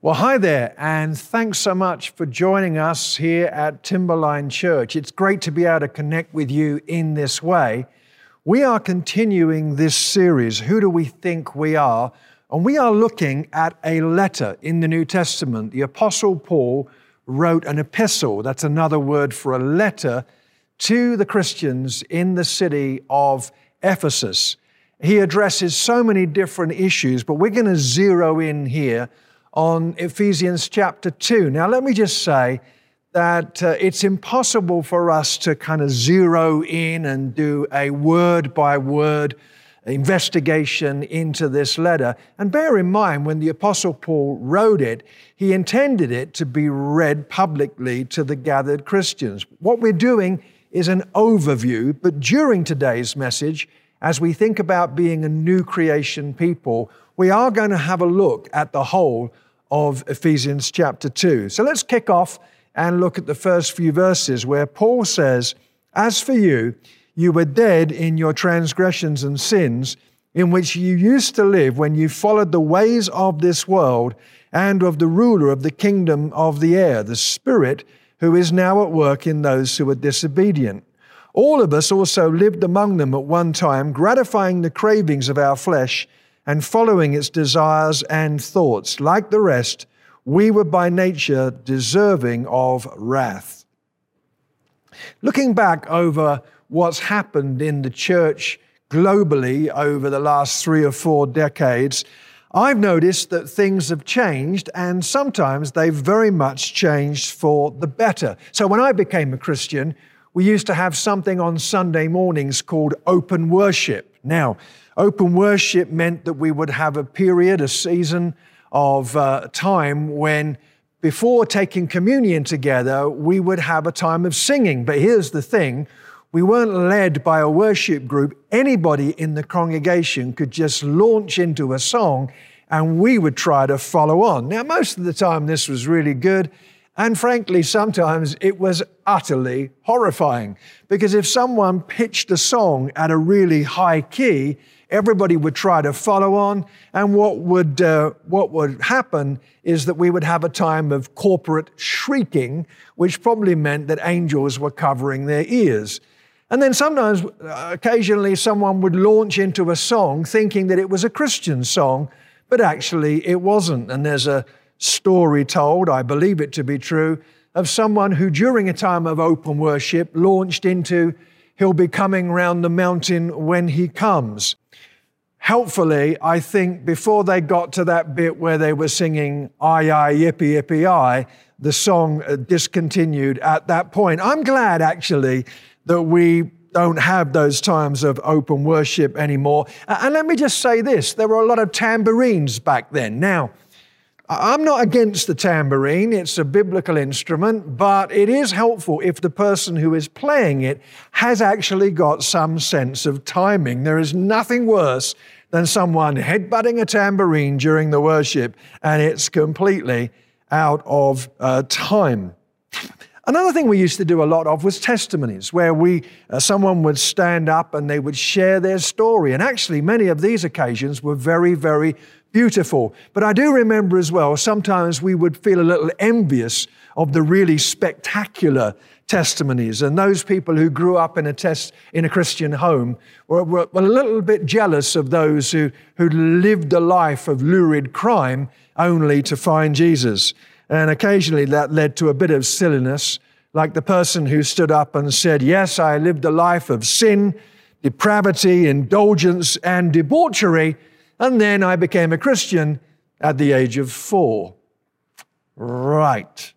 Well, hi there, and thanks so much for joining us here at Timberline Church. It's great to be able to connect with you in this way. We are continuing this series, Who Do We Think We Are? And we are looking at a letter in the New Testament. The Apostle Paul wrote an epistle, that's another word for a letter, to the Christians in the city of Ephesus. He addresses so many different issues, but we're going to zero in here on Ephesians chapter 2. Now, let me just say that uh, it's impossible for us to kind of zero in and do a word by word investigation into this letter. And bear in mind, when the Apostle Paul wrote it, he intended it to be read publicly to the gathered Christians. What we're doing is an overview, but during today's message, as we think about being a new creation people, we are going to have a look at the whole of Ephesians chapter 2. So let's kick off and look at the first few verses where Paul says, As for you, you were dead in your transgressions and sins, in which you used to live when you followed the ways of this world and of the ruler of the kingdom of the air, the Spirit, who is now at work in those who are disobedient. All of us also lived among them at one time, gratifying the cravings of our flesh and following its desires and thoughts. Like the rest, we were by nature deserving of wrath. Looking back over what's happened in the church globally over the last three or four decades, I've noticed that things have changed and sometimes they've very much changed for the better. So when I became a Christian, we used to have something on Sunday mornings called open worship. Now, Open worship meant that we would have a period, a season of uh, time when, before taking communion together, we would have a time of singing. But here's the thing we weren't led by a worship group. Anybody in the congregation could just launch into a song and we would try to follow on. Now, most of the time, this was really good. And frankly, sometimes it was utterly horrifying because if someone pitched a song at a really high key, everybody would try to follow on. And what would, uh, what would happen is that we would have a time of corporate shrieking, which probably meant that angels were covering their ears. And then sometimes, uh, occasionally, someone would launch into a song thinking that it was a Christian song, but actually it wasn't. And there's a story told, I believe it to be true, of someone who during a time of open worship launched into, He'll be coming round the mountain when He comes. Helpfully, I think before they got to that bit where they were singing, Aye, aye, yippee, yippee, aye, the song uh, discontinued at that point. I'm glad actually that we don't have those times of open worship anymore. And let me just say this there were a lot of tambourines back then. Now, I'm not against the tambourine, it's a biblical instrument, but it is helpful if the person who is playing it has actually got some sense of timing. There is nothing worse than someone headbutting a tambourine during the worship and it's completely out of uh, time. Another thing we used to do a lot of was testimonies, where we uh, someone would stand up and they would share their story. And actually, many of these occasions were very, very beautiful. But I do remember as well, sometimes we would feel a little envious of the really spectacular testimonies. And those people who grew up in a, test, in a Christian home were, were, a little bit jealous of those who, who lived a life of lurid crime only to find Jesus. And occasionally that led to a bit of silliness, like the person who stood up and said, Yes, I lived a life of sin, depravity, indulgence, and debauchery and then I became a Christian at the age of four. Right.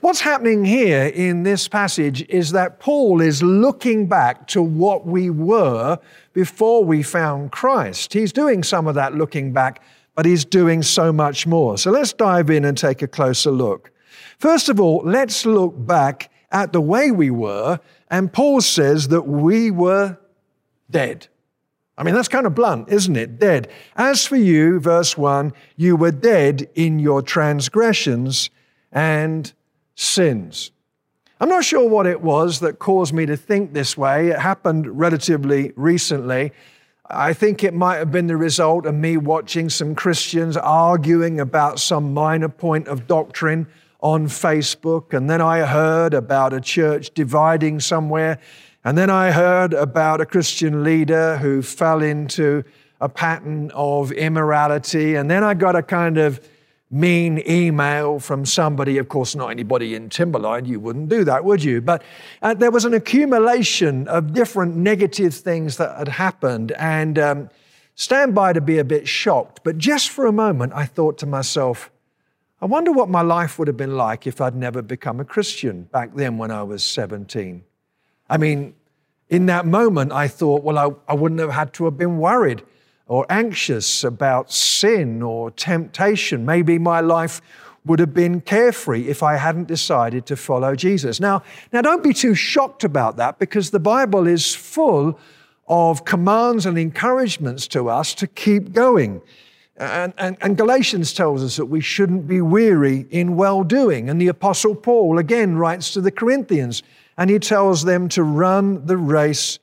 What's happening here in this passage is that Paul is looking back to what we were before we found Christ. He's doing some of that looking back, but he's doing so much more. So let's dive in and take a closer look. First of all, let's look back at the way we were, and Paul says that we were dead. I mean, that's kind of blunt, isn't it? Dead. As for you, verse 1, you were dead in your transgressions and sins. I'm not sure what it was that caused me to think this way. It happened relatively recently. I think it might have been the result of me watching some Christians arguing about some minor point of doctrine on Facebook. And then I heard about a church dividing somewhere. And then I heard about a Christian leader who fell into a pattern of immorality. And then I got a kind of mean email from somebody, of course, not anybody in Timberline, you wouldn't do that, would you? But uh, there was an accumulation of different negative things that had happened. And um, stand by to be a bit shocked. But just for a moment, I thought to myself, I wonder what my life would have been like if I'd never become a Christian back then when I was 17. I mean, in that moment, I thought, well, I, I wouldn't have had to have been worried or anxious about sin or temptation. Maybe my life would have been carefree if I hadn't decided to follow Jesus. Now, now don't be too shocked about that because the Bible is full of commands and encouragements to us to keep going. And, and, and, Galatians tells us that we shouldn't be weary in well doing. And the Apostle Paul again writes to the Corinthians and he tells them to run the race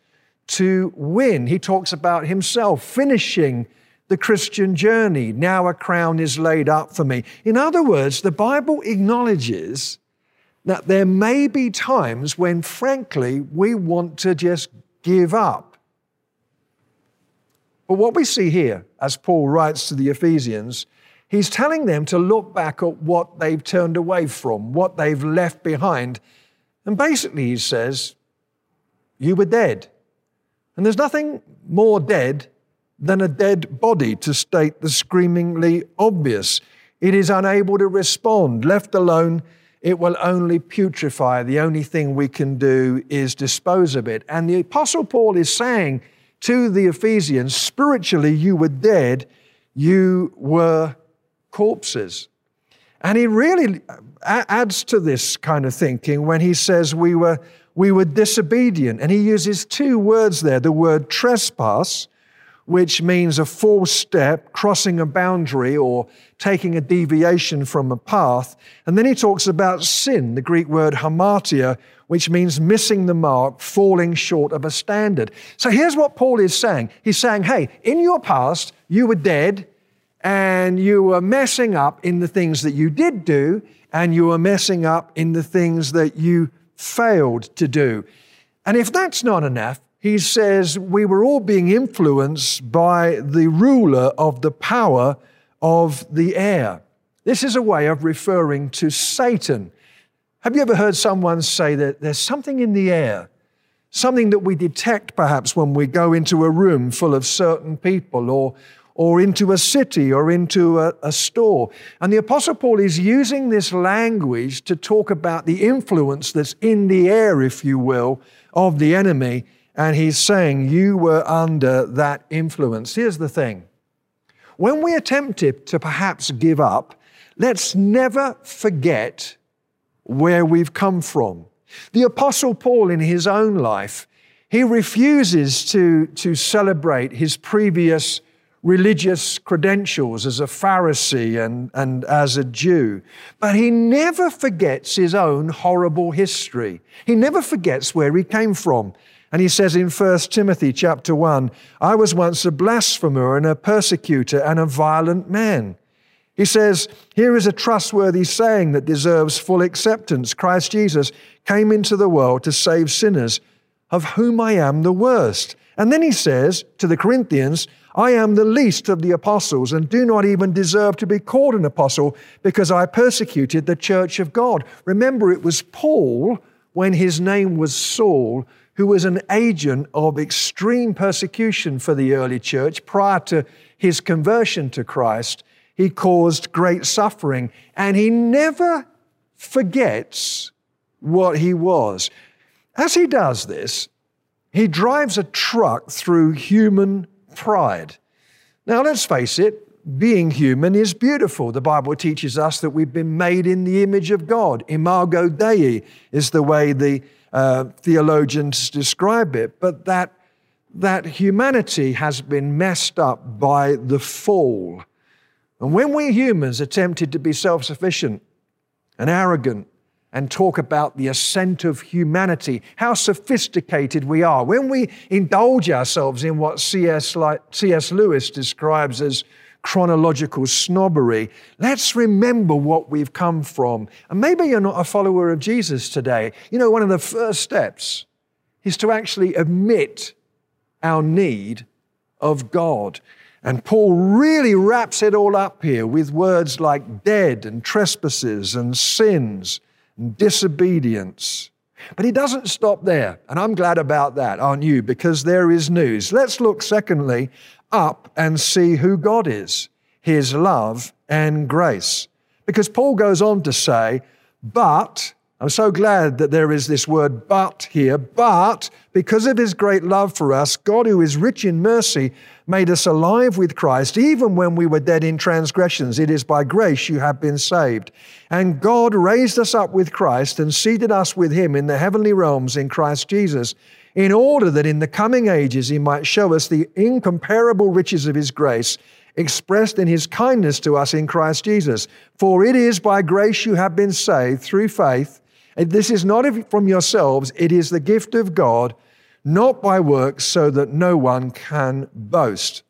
to win. He talks about himself finishing the Christian journey. Now a crown is laid up for me. In other words, the Bible acknowledges that there may be times when, frankly, we want to just give up. But what we see here, as Paul writes to the Ephesians, he's telling them to look back at what they've turned away from, what they've left behind. And basically, he says, You were dead. And there's nothing more dead than a dead body, to state the screamingly obvious. It is unable to respond. Left alone, it will only putrefy. The only thing we can do is dispose of it. And the Apostle Paul is saying to the Ephesians spiritually, you were dead, you were corpses. And he really uh, adds to this kind of thinking when he says we were we were disobedient. And he uses two words there the word trespass, which means a false step, crossing a boundary, or taking a deviation from a path. And then he talks about sin, the Greek word hamartia, which means missing the mark, falling short of a standard. So here's what Paul is saying He's saying, hey, in your past, you were dead and you were messing up in the things that you did do, and you were messing up in the things that you failed to do. And if that's not enough, he says we were all being influenced by the ruler of the power of the air. This is a way of referring to Satan. Have you ever heard someone say that there's something in the air, something that we detect perhaps when we go into a room full of certain people or, or into a city or into a, a, store. And the Apostle Paul is using this language to talk about the influence that's in the air, if you will, of the enemy. And he's saying, You were under that influence. Here's the thing when we attempt to perhaps give up, let's never forget where we've come from. The Apostle Paul, in his own life, he refuses to, to celebrate his previous religious credentials as a Pharisee and, and as a Jew. But he never forgets his own horrible history. He never forgets where he came from. And he says in 1 Timothy chapter 1, I was once a blasphemer and a persecutor and a violent man. He says, Here is a trustworthy saying that deserves full acceptance. Christ Jesus came into the world to save sinners, of whom I am the worst. And then he says to the Corinthians, I am the least of the apostles and do not even deserve to be called an apostle because I persecuted the church of God. Remember, it was Paul, when his name was Saul, who was an agent of extreme persecution for the early church prior to his conversion to Christ. He caused great suffering and he never forgets what he was. As he does this, he drives a truck through human pride. Now, let's face it, being human is beautiful. The Bible teaches us that we've been made in the image of God. Imago Dei is the way the uh, theologians describe it. But that, that humanity has been messed up by the fall. And when we humans are tempted to be self sufficient and arrogant and talk about the ascent of humanity, how sophisticated we are. When we indulge ourselves in what C.S. Lewis describes as chronological snobbery, let's remember what we've come from. And maybe you're not a follower of Jesus today. You know, one of the first steps is to actually admit our need of God. And Paul really wraps it all up here with words like dead and trespasses and sins disobedience. But he doesn't stop there. And I'm glad about that, aren't you? Because there is news. Let's look, secondly, up and see who God is, his love and grace. Because Paul goes on to say, but I'm so glad that there is this word but here. But because of his great love for us, God, who is rich in mercy, made us alive with Christ, even when we were dead in transgressions. It is by grace you have been saved. And God raised us up with Christ and seated us with him in the heavenly realms in Christ Jesus, in order that in the coming ages he might show us the incomparable riches of his grace expressed in his kindness to us in Christ Jesus. For it is by grace you have been saved through faith this is not from yourselves, it is the gift of God, not by works, so that no one can boast.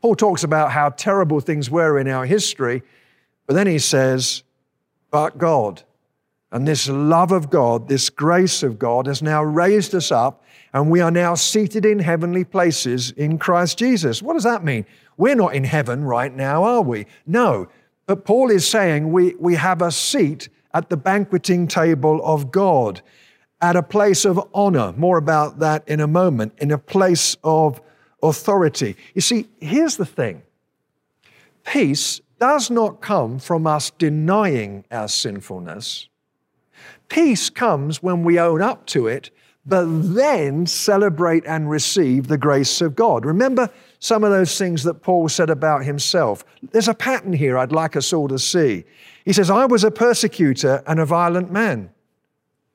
Paul talks about how terrible things were in our history, but then he says, But God. And this love of God, this grace of God, has now raised us up, and we are now seated in heavenly places in Christ Jesus. What does that mean? We're not in heaven right now, are we? No. But Paul is saying we, we have a seat at the banqueting table of God, at a place of honor. More about that in a moment, in a place of authority. You see, here's the thing peace does not come from us denying our sinfulness. Peace comes when we own up to it, but then celebrate and receive the grace of God. Remember some of those things that Paul said about himself. There's a pattern here I'd like us all to see. He says, I was a persecutor and a violent man.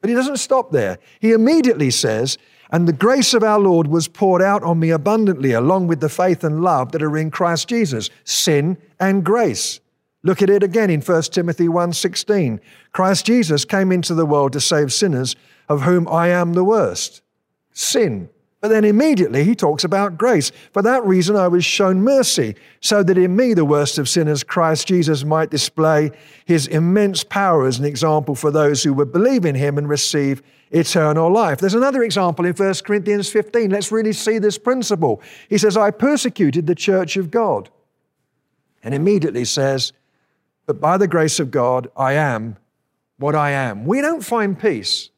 But he doesn't stop there. He immediately says, And the grace of our Lord was poured out on me abundantly, along with the faith and love that are in Christ Jesus, sin and grace. Look at it again in 1 Timothy 1:16. Christ Jesus came into the world to save sinners, of whom I am the worst. Sin but then immediately he talks about grace. For that reason I was shown mercy, so that in me, the worst of sinners, Christ Jesus might display his immense power as an example for those who would believe in him and receive eternal life. There's another example in 1 Corinthians 15. Let's really see this principle. He says, I persecuted the church of God. And immediately says, But by the grace of God, I am what I am. We don't find peace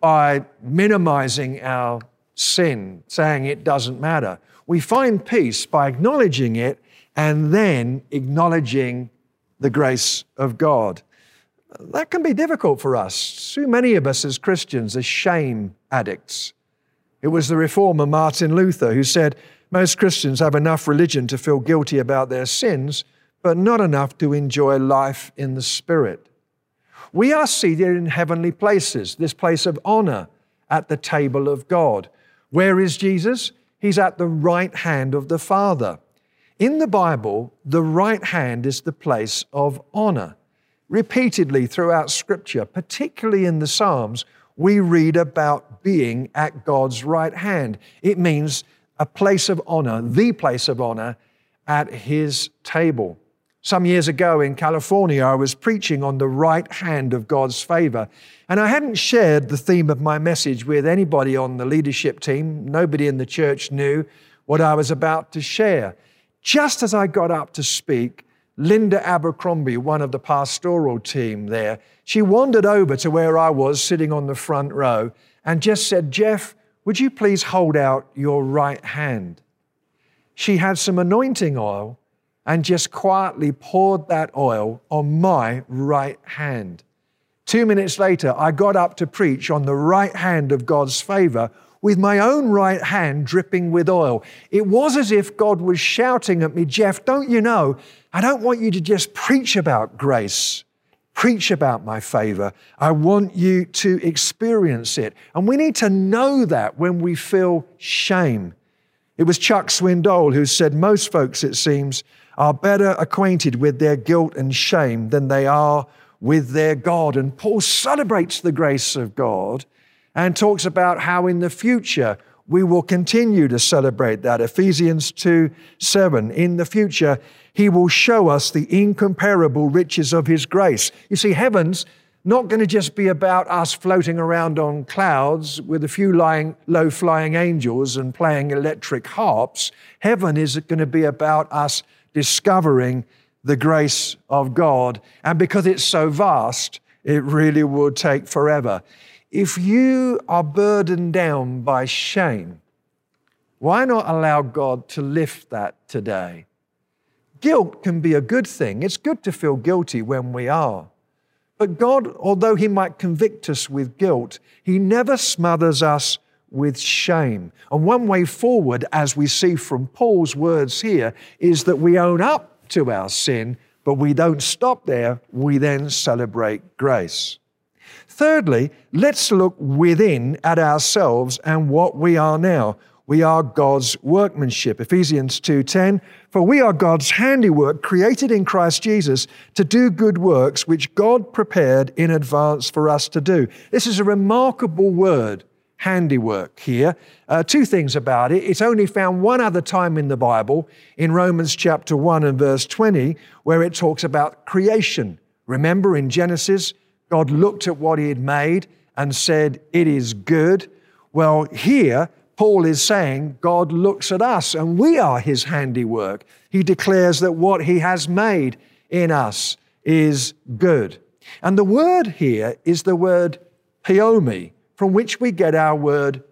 by minimizing our sin, saying it doesn't matter. We find peace by acknowledging it and then acknowledging the grace of God. That can be difficult for us. Too many of us as Christians are shame addicts. It was the reformer Martin Luther who said, Most Christians have enough religion to feel guilty about their sins, but not enough to enjoy life in the Spirit. We are seated in heavenly places, this place of honor at the table of God. Where is Jesus? He's at the right hand of the Father. In the Bible, the right hand is the place of honor. Repeatedly throughout Scripture, particularly in the Psalms, we read about being at God's right hand. It means a place of honor, the place of honor at His table. Some years ago in California, I was preaching on the right hand of God's favor. And I hadn't shared the theme of my message with anybody on the leadership team. Nobody in the church knew what I was about to share. Just as I got up to speak, Linda Abercrombie, one of the pastoral team there, she wandered over to where I was sitting on the front row and just said, Jeff, would you please hold out your right hand? She had some anointing oil and just quietly poured that oil on my right hand. Two minutes later, I got up to preach on the right hand of God's favor with my own right hand dripping with oil. It was as if God was shouting at me, Jeff, don't you know? I don't want you to just preach about grace, preach about my favor. I want you to experience it. And we need to know that when we feel shame. It was Chuck Swindoll who said, Most folks, it seems, are better acquainted with their guilt and shame than they are with their God. And Paul celebrates the grace of God and talks about how in the future we will continue to celebrate that. Ephesians 2 7. In the future, he will show us the incomparable riches of his grace. You see, heaven's not going to just be about us floating around on clouds with a few low flying angels and playing electric harps. Heaven is going to be about us discovering the grace of God. And because it's so vast, it really will take forever. If you are burdened down by shame, why not allow God to lift that today? Guilt can be a good thing. It's good to feel guilty when we are. But God, although He might convict us with guilt, He never smothers us with shame. And one way forward, as we see from Paul's words here, is that we own up to our sin, but we don't stop there. We then celebrate grace. Thirdly, let's look within at ourselves and what we are now we are God's workmanship. Ephesians 2:10 For we are God's handiwork created in Christ Jesus to do good works which God prepared in advance for us to do. This is a remarkable word, handiwork here. Uh, two things about it. It's only found one other time in the Bible in Romans chapter 1 and verse 20 where it talks about creation. Remember in Genesis, God looked at what he had made and said, "It is good." Well, here Paul is saying God looks at us and we are his handiwork. He declares that what he has made in us is good. And the word here is the word poiemi, from which we get our word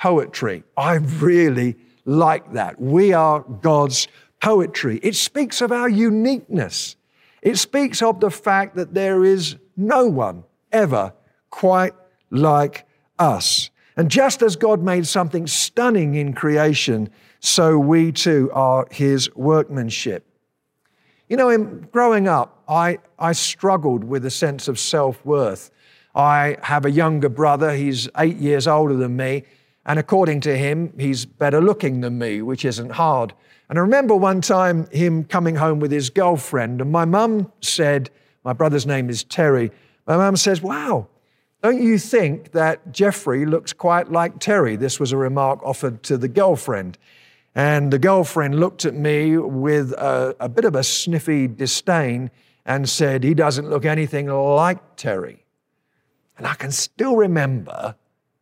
poetry. I really like that. We are God's poetry. It speaks of our uniqueness. It speaks of the fact that there is no one ever quite like us. And just as God made something stunning in creation, so we too are His workmanship. You know, in growing up, I, I struggled with a sense of self worth. I have a younger brother, he's eight years older than me, and according to him, he's better looking than me, which isn't hard. And I remember one time him coming home with his girlfriend, and my mum said, My brother's name is Terry. My mum says, Wow, don't you think that Jeffrey looks quite like Terry? This was a remark offered to the girlfriend. And the girlfriend looked at me with a, a, bit of a sniffy disdain and said, He doesn't look anything like Terry. And I can still remember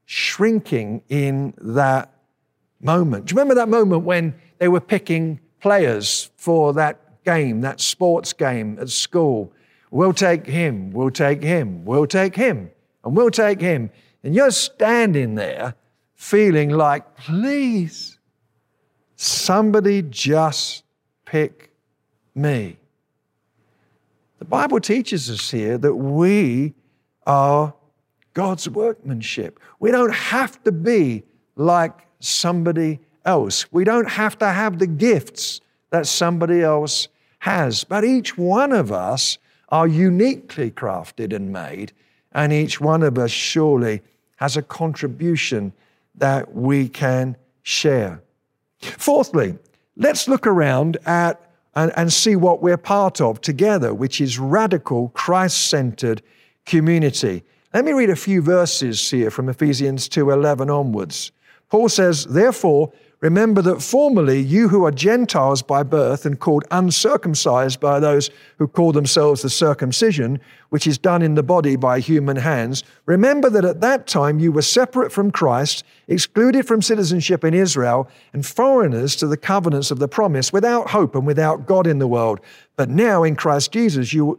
shrinking in that moment. Do you remember that moment when they were picking players for that game, that sports game at school? We'll take him, we'll take him, we'll take him and we'll take him. And you're standing there feeling like, please, somebody just pick me. The Bible teaches us here that we are God's workmanship. We don't have to be like somebody else. We don't have to have the gifts that somebody else has. But each one of us are uniquely crafted and made and each one of us surely has a contribution that we can share. Fourthly, let's look around at and, and see what we're part of together, which is radical, Christ centered community. Let me read a few verses here from Ephesians 2:11 onwards. Paul says, Therefore, Remember that formerly you who are Gentiles by birth and called uncircumcised by those who call themselves the circumcision, which is done in the body by human hands, remember that at that time you were separate from Christ, excluded from citizenship in Israel, and foreigners to the covenants of the promise, without hope and without God in the world. But now in Christ Jesus, you,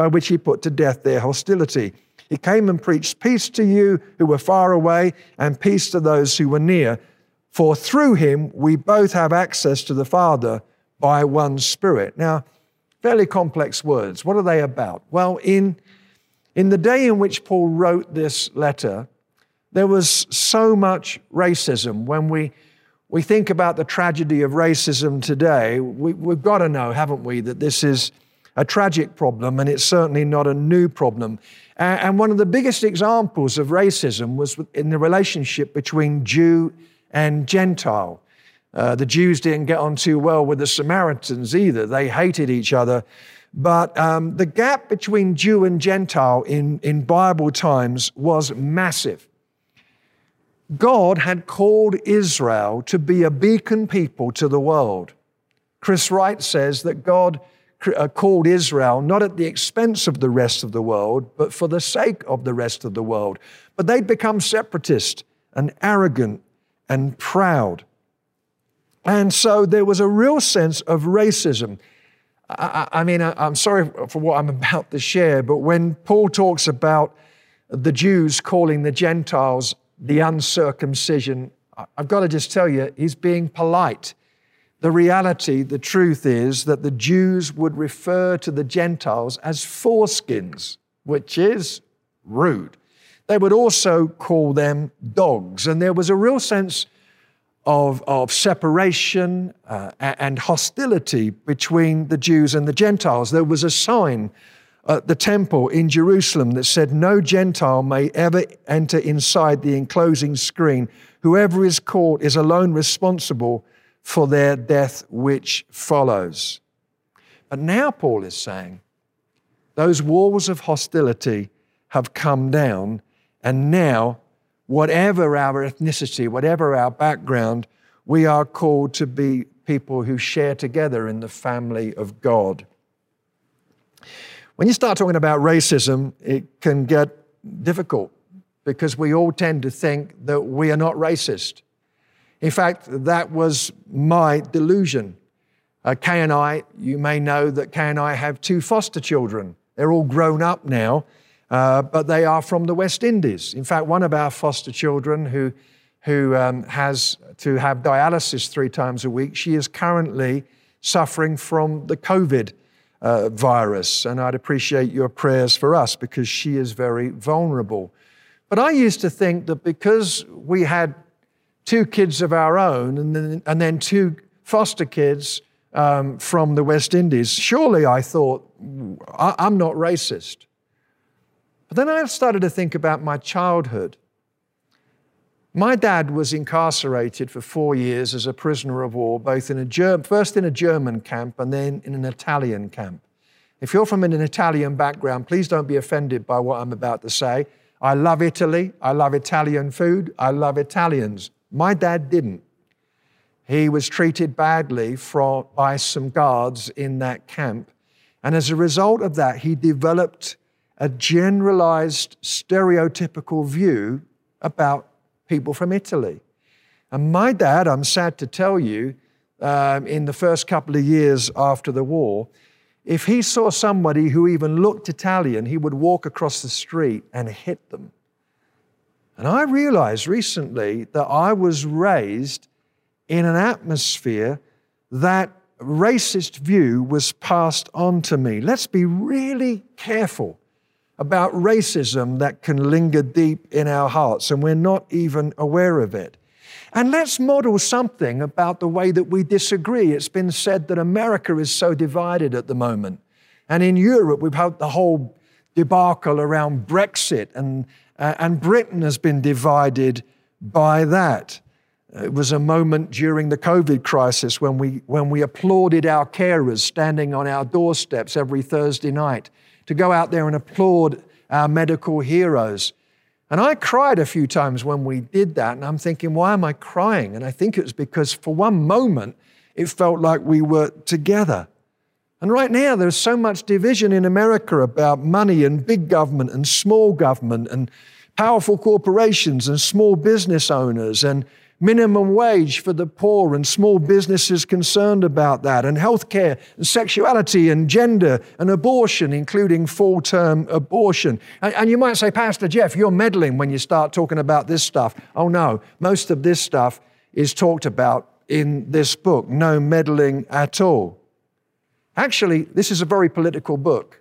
by which he put to death their hostility. He came and preached peace to you who were far away and peace to those who were near. For through him we both have access to the Father by one Spirit. Now, fairly complex words. What are they about? Well, in, In the day in which Paul wrote this letter, there was so much racism. When we, we think about the tragedy of racism today, we, we've got to know, haven't we, that this is a tragic problem and it's certainly not a new problem. And one of the biggest examples of racism was in the relationship between Jew and Gentile. Uh, the Jews didn't get on too well with the Samaritans either. They hated each other. But um, the gap between Jew and Gentile in, in Bible times was massive. God had called Israel to be a beacon people to the world. Chris Wright says that God Uh, called Israel not at the expense of the rest of the world, but for the sake of the rest of the world. But they'd become separatist and arrogant and proud. And so there was a real sense of racism. I, I mean, I, I'm sorry for what I'm about to share, but when Paul talks about the Jews calling the Gentiles the uncircumcision, I've got to just tell you, he's being polite. The reality, the truth is that the Jews would refer to the Gentiles as foreskins, which is rude. They would also call them dogs. And there was a real sense of, of separation uh, and hostility between the Jews and the Gentiles. There was a sign at the temple in Jerusalem that said, No Gentile may ever enter inside the enclosing screen. Whoever is caught is alone responsible for their death, which follows. But now Paul is saying, those walls of hostility have come down, and now whatever our ethnicity, whatever our background, we are called to be people who share together in the family of God. When you start talking about racism, it can get difficult because we all tend to think that we are not racist. In fact, that was my delusion. Uh, Kay and I, you may know that Kay and I have two foster children. They're all grown up now, uh, but they are from the West Indies. In fact, one of our foster children who, who um, has to have dialysis three times a week, she is currently suffering from the COVID uh, virus. And I'd appreciate your prayers for us because she is very vulnerable. But I used to think that because we had two kids of our own and then, and then two foster kids um, from the West Indies, surely I thought, I'm not racist. But then I started to think about my childhood. My dad was incarcerated for four years as a prisoner of war, both in a Ger- first in a German camp and then in an Italian camp. If you're from an Italian background, please don't be offended by what I'm about to say. I love Italy. I love Italian food. I love Italians. My dad didn't. He was treated badly by some guards in that camp. And as a result of that, he developed a generalized stereotypical view about people from Italy. And my dad, I'm sad to tell you, um, in the first couple of years after the war, if he saw somebody who even looked Italian, he would walk across the street and hit them. And I realized recently that I was raised in an atmosphere that racist view was passed on to me. Let's be really careful about racism that can linger deep in our hearts and we're not even aware of it. And let's model something about the way that we disagree. It's been said that America is so divided at the moment. And in Europe, we've had the whole debacle around Brexit, and, uh, and Britain has been divided by that. It was a moment during the COVID crisis when we, when we applauded our carers standing on our doorsteps every Thursday night to go out there and applaud our medical heroes. And I cried a few times when we did that, and I'm thinking, why am I crying? And I think it was because for one moment, it felt like we were together. And right now, there's so much division in America about money and big government and small government and powerful corporations and small business owners and minimum wage for the poor and small businesses concerned about that, and healthcare and sexuality and gender and abortion, including full term abortion. And, and, you might say, Pastor Jeff, you're meddling when you start talking about this stuff. Oh, no, most of this stuff is talked about in this book, no meddling at all. Actually, this is a very political book.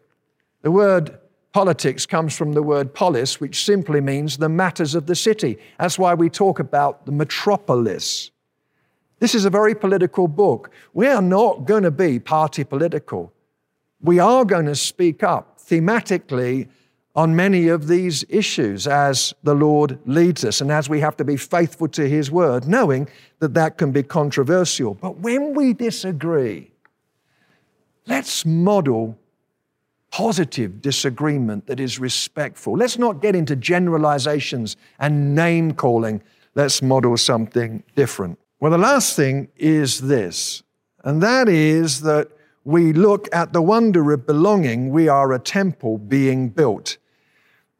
The word politics comes from the word polis, which simply means the matters of the city. That's why we talk about the metropolis. This is a very political book. We are not going to be party political. We are going to speak up thematically on many of these issues as the Lord leads us and as we have to be faithful to His word, knowing that that can be controversial. But when we disagree, let's model positive disagreement that is respectful. Let's not get into generalizations and name calling. Let's model something different. Well, the last thing is this, and that is that we look at the wonder of belonging. We are a temple being built.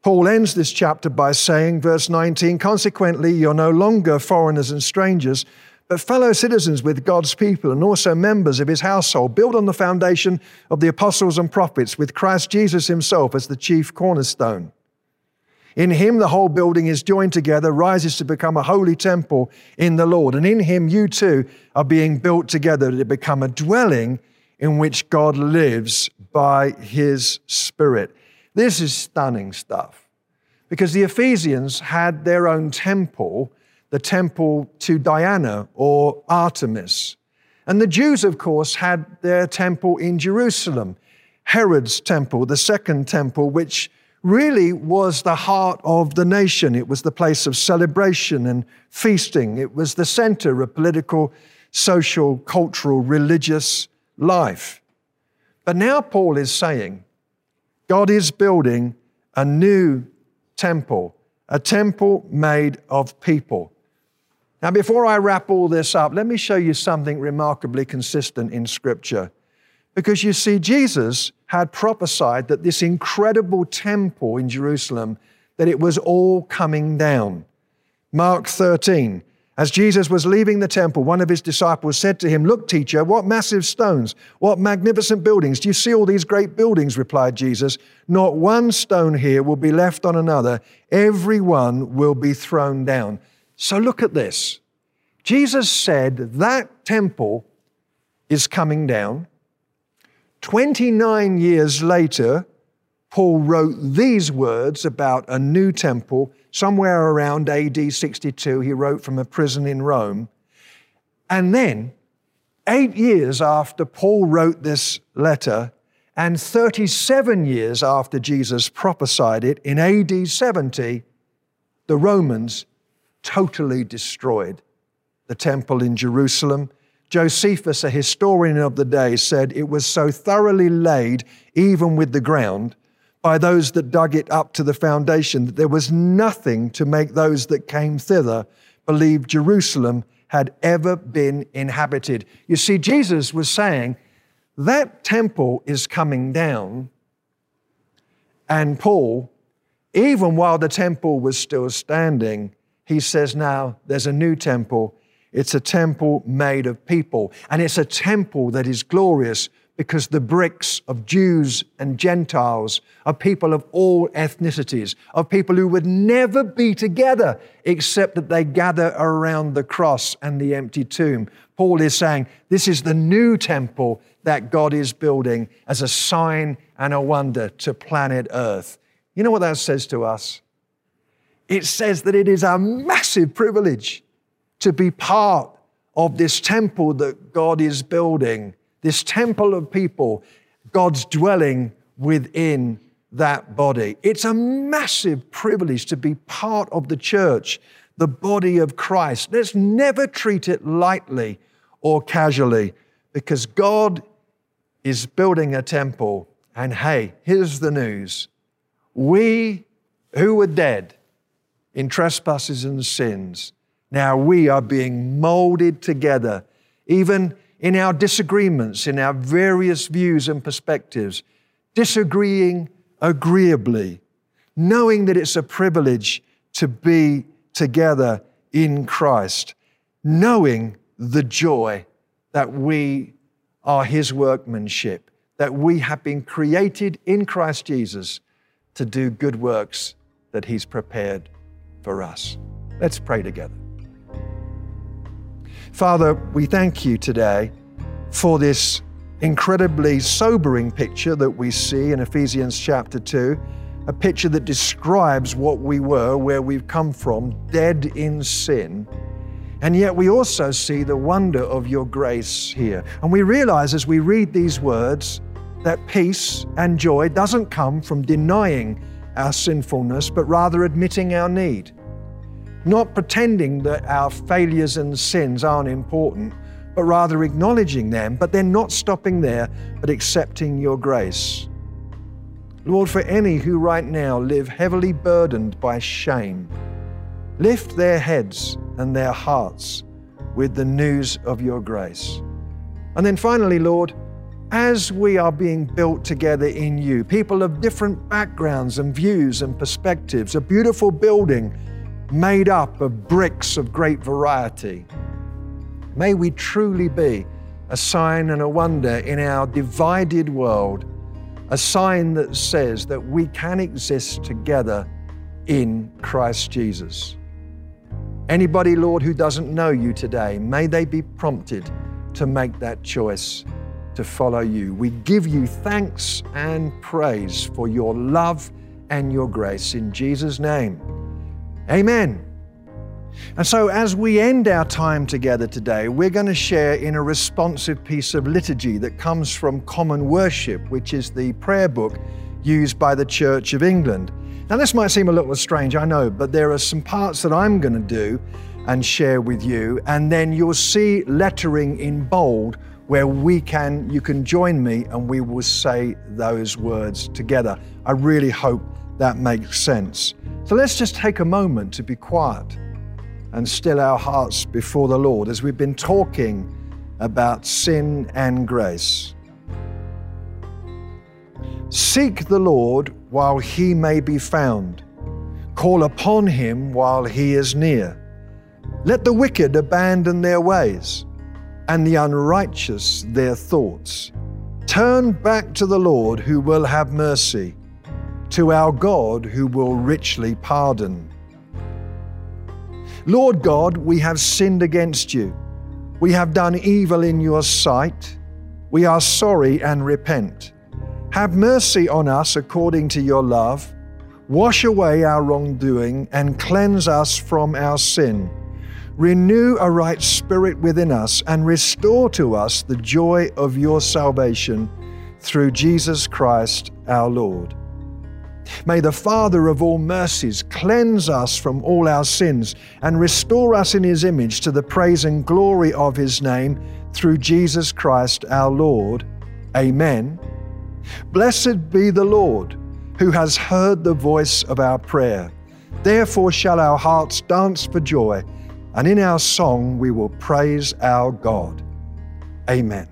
Paul ends this chapter by saying, verse 19, consequently, you're no longer foreigners and strangers, but fellow citizens with God's people and also members of his household, built on the foundation of the apostles and prophets, with Christ Jesus himself as the chief cornerstone. In him, the whole building is joined together, rises to become a holy temple in the Lord. And in him, you too are being built together to become a dwelling in which God lives by his Spirit. This is stunning stuff because the Ephesians had their own temple, the temple to Diana or Artemis. And the Jews, of course, had their temple in Jerusalem, Herod's temple, the second temple, which really was the heart of the nation. It was the place of celebration and feasting. It was the center of political, social, cultural, religious life. But now Paul is saying God is building a new temple, a temple made of people. Now, before I wrap all this up, let me show you something remarkably consistent in Scripture. Because you see, Jesus had prophesied that this incredible temple in Jerusalem, that it was all coming down. Mark 13, as Jesus was leaving the temple, one of his disciples said to him, Look, teacher, what massive stones, what magnificent buildings. Do you see all these great buildings? replied Jesus. Not one stone here will be left on another, every one will be thrown down. So look at this. Jesus said that temple is coming down. 29 years later, Paul wrote these words about a new temple somewhere around AD 62. He wrote from a prison in Rome. And then, eight years after Paul wrote this letter, and 37 years after Jesus prophesied it in AD 70, the Romans totally destroyed the temple in Jerusalem Josephus, a historian of the day, said it was so thoroughly laid, even with the ground, by those that dug it up to the foundation, that there was nothing to make those that came thither believe Jerusalem had ever been inhabited. You see, Jesus was saying, that temple is coming down. And Paul, even while the temple was still standing, he says, now there's a new temple it's a temple made of people. And it's a temple that is glorious because the bricks of Jews and Gentiles, of people of all ethnicities, of people who would never be together except that they gather around the cross and the empty tomb. Paul is saying this is the new temple that God is building as a sign and a wonder to planet Earth. You know what that says to us? It says that it is a massive privilege to be part of this temple that God is building, this temple of people, God's dwelling within that body. It's a massive privilege to be part of the church, the body of Christ. Let's never treat it lightly or casually because God is building a temple. And hey, here's the news we who were dead in trespasses and sins. Now we are being molded together, even in our disagreements, in our various views and perspectives, disagreeing agreeably, knowing that it's a privilege to be together in Christ, knowing the joy that we are His workmanship, that we have been created in Christ Jesus to do good works that He's prepared for us. Let's pray together. Father, we thank you today for this incredibly sobering picture that we see in Ephesians chapter 2 a picture that describes what we were, where we've come from, dead in sin. And yet we also see the wonder of your grace here. And we realize as we read these words that peace and joy doesn't come from denying our sinfulness, but rather admitting our need. Not pretending that our failures and sins aren't important, but rather acknowledging them, but then not stopping there, but accepting your grace. Lord, for any who right now live heavily burdened by shame, lift their heads and their hearts with the news of your grace. And then finally, Lord, as we are being built together in you, people of different backgrounds and views and perspectives, a beautiful building made up of bricks of great variety. May we truly be a sign and a wonder in our divided world, a sign that says that we can exist together in Christ Jesus. Anybody, Lord, who doesn't know you today, may they be prompted to make that choice to follow you. We give you thanks and praise for your love and your grace in Jesus' name. Amen. And so, as we end our time together today, we're going to share in a responsive piece of liturgy that comes from Common Worship, which is the prayer book used by the Church of England. Now, this might seem a little strange, I know, but there are some parts that I'm going to do and share with you, and then you'll see lettering in bold where we can you can join me and we will say those words together. I really hope that makes sense. So let's just take a moment to be quiet and still our hearts before the Lord as we've been talking about sin and grace. Seek the Lord while he may be found. Call upon him while he is near. Let the wicked abandon their ways and the unrighteous their thoughts. Turn back to the Lord who will have mercy, to our God who will richly pardon. Lord God, we have sinned against you. We have done evil in your sight. We are sorry and repent. Have mercy on us according to your love. Wash away our wrongdoing and cleanse us from our sin. Renew a right spirit within us and restore to us the joy of your salvation through Jesus Christ our Lord. May the Father of all mercies cleanse us from all our sins and restore us in His image to the praise and glory of His name through Jesus Christ our Lord. Amen. Blessed be the Lord who has heard the voice of our prayer. Therefore shall our hearts dance for joy and in our song we will praise our God. Amen.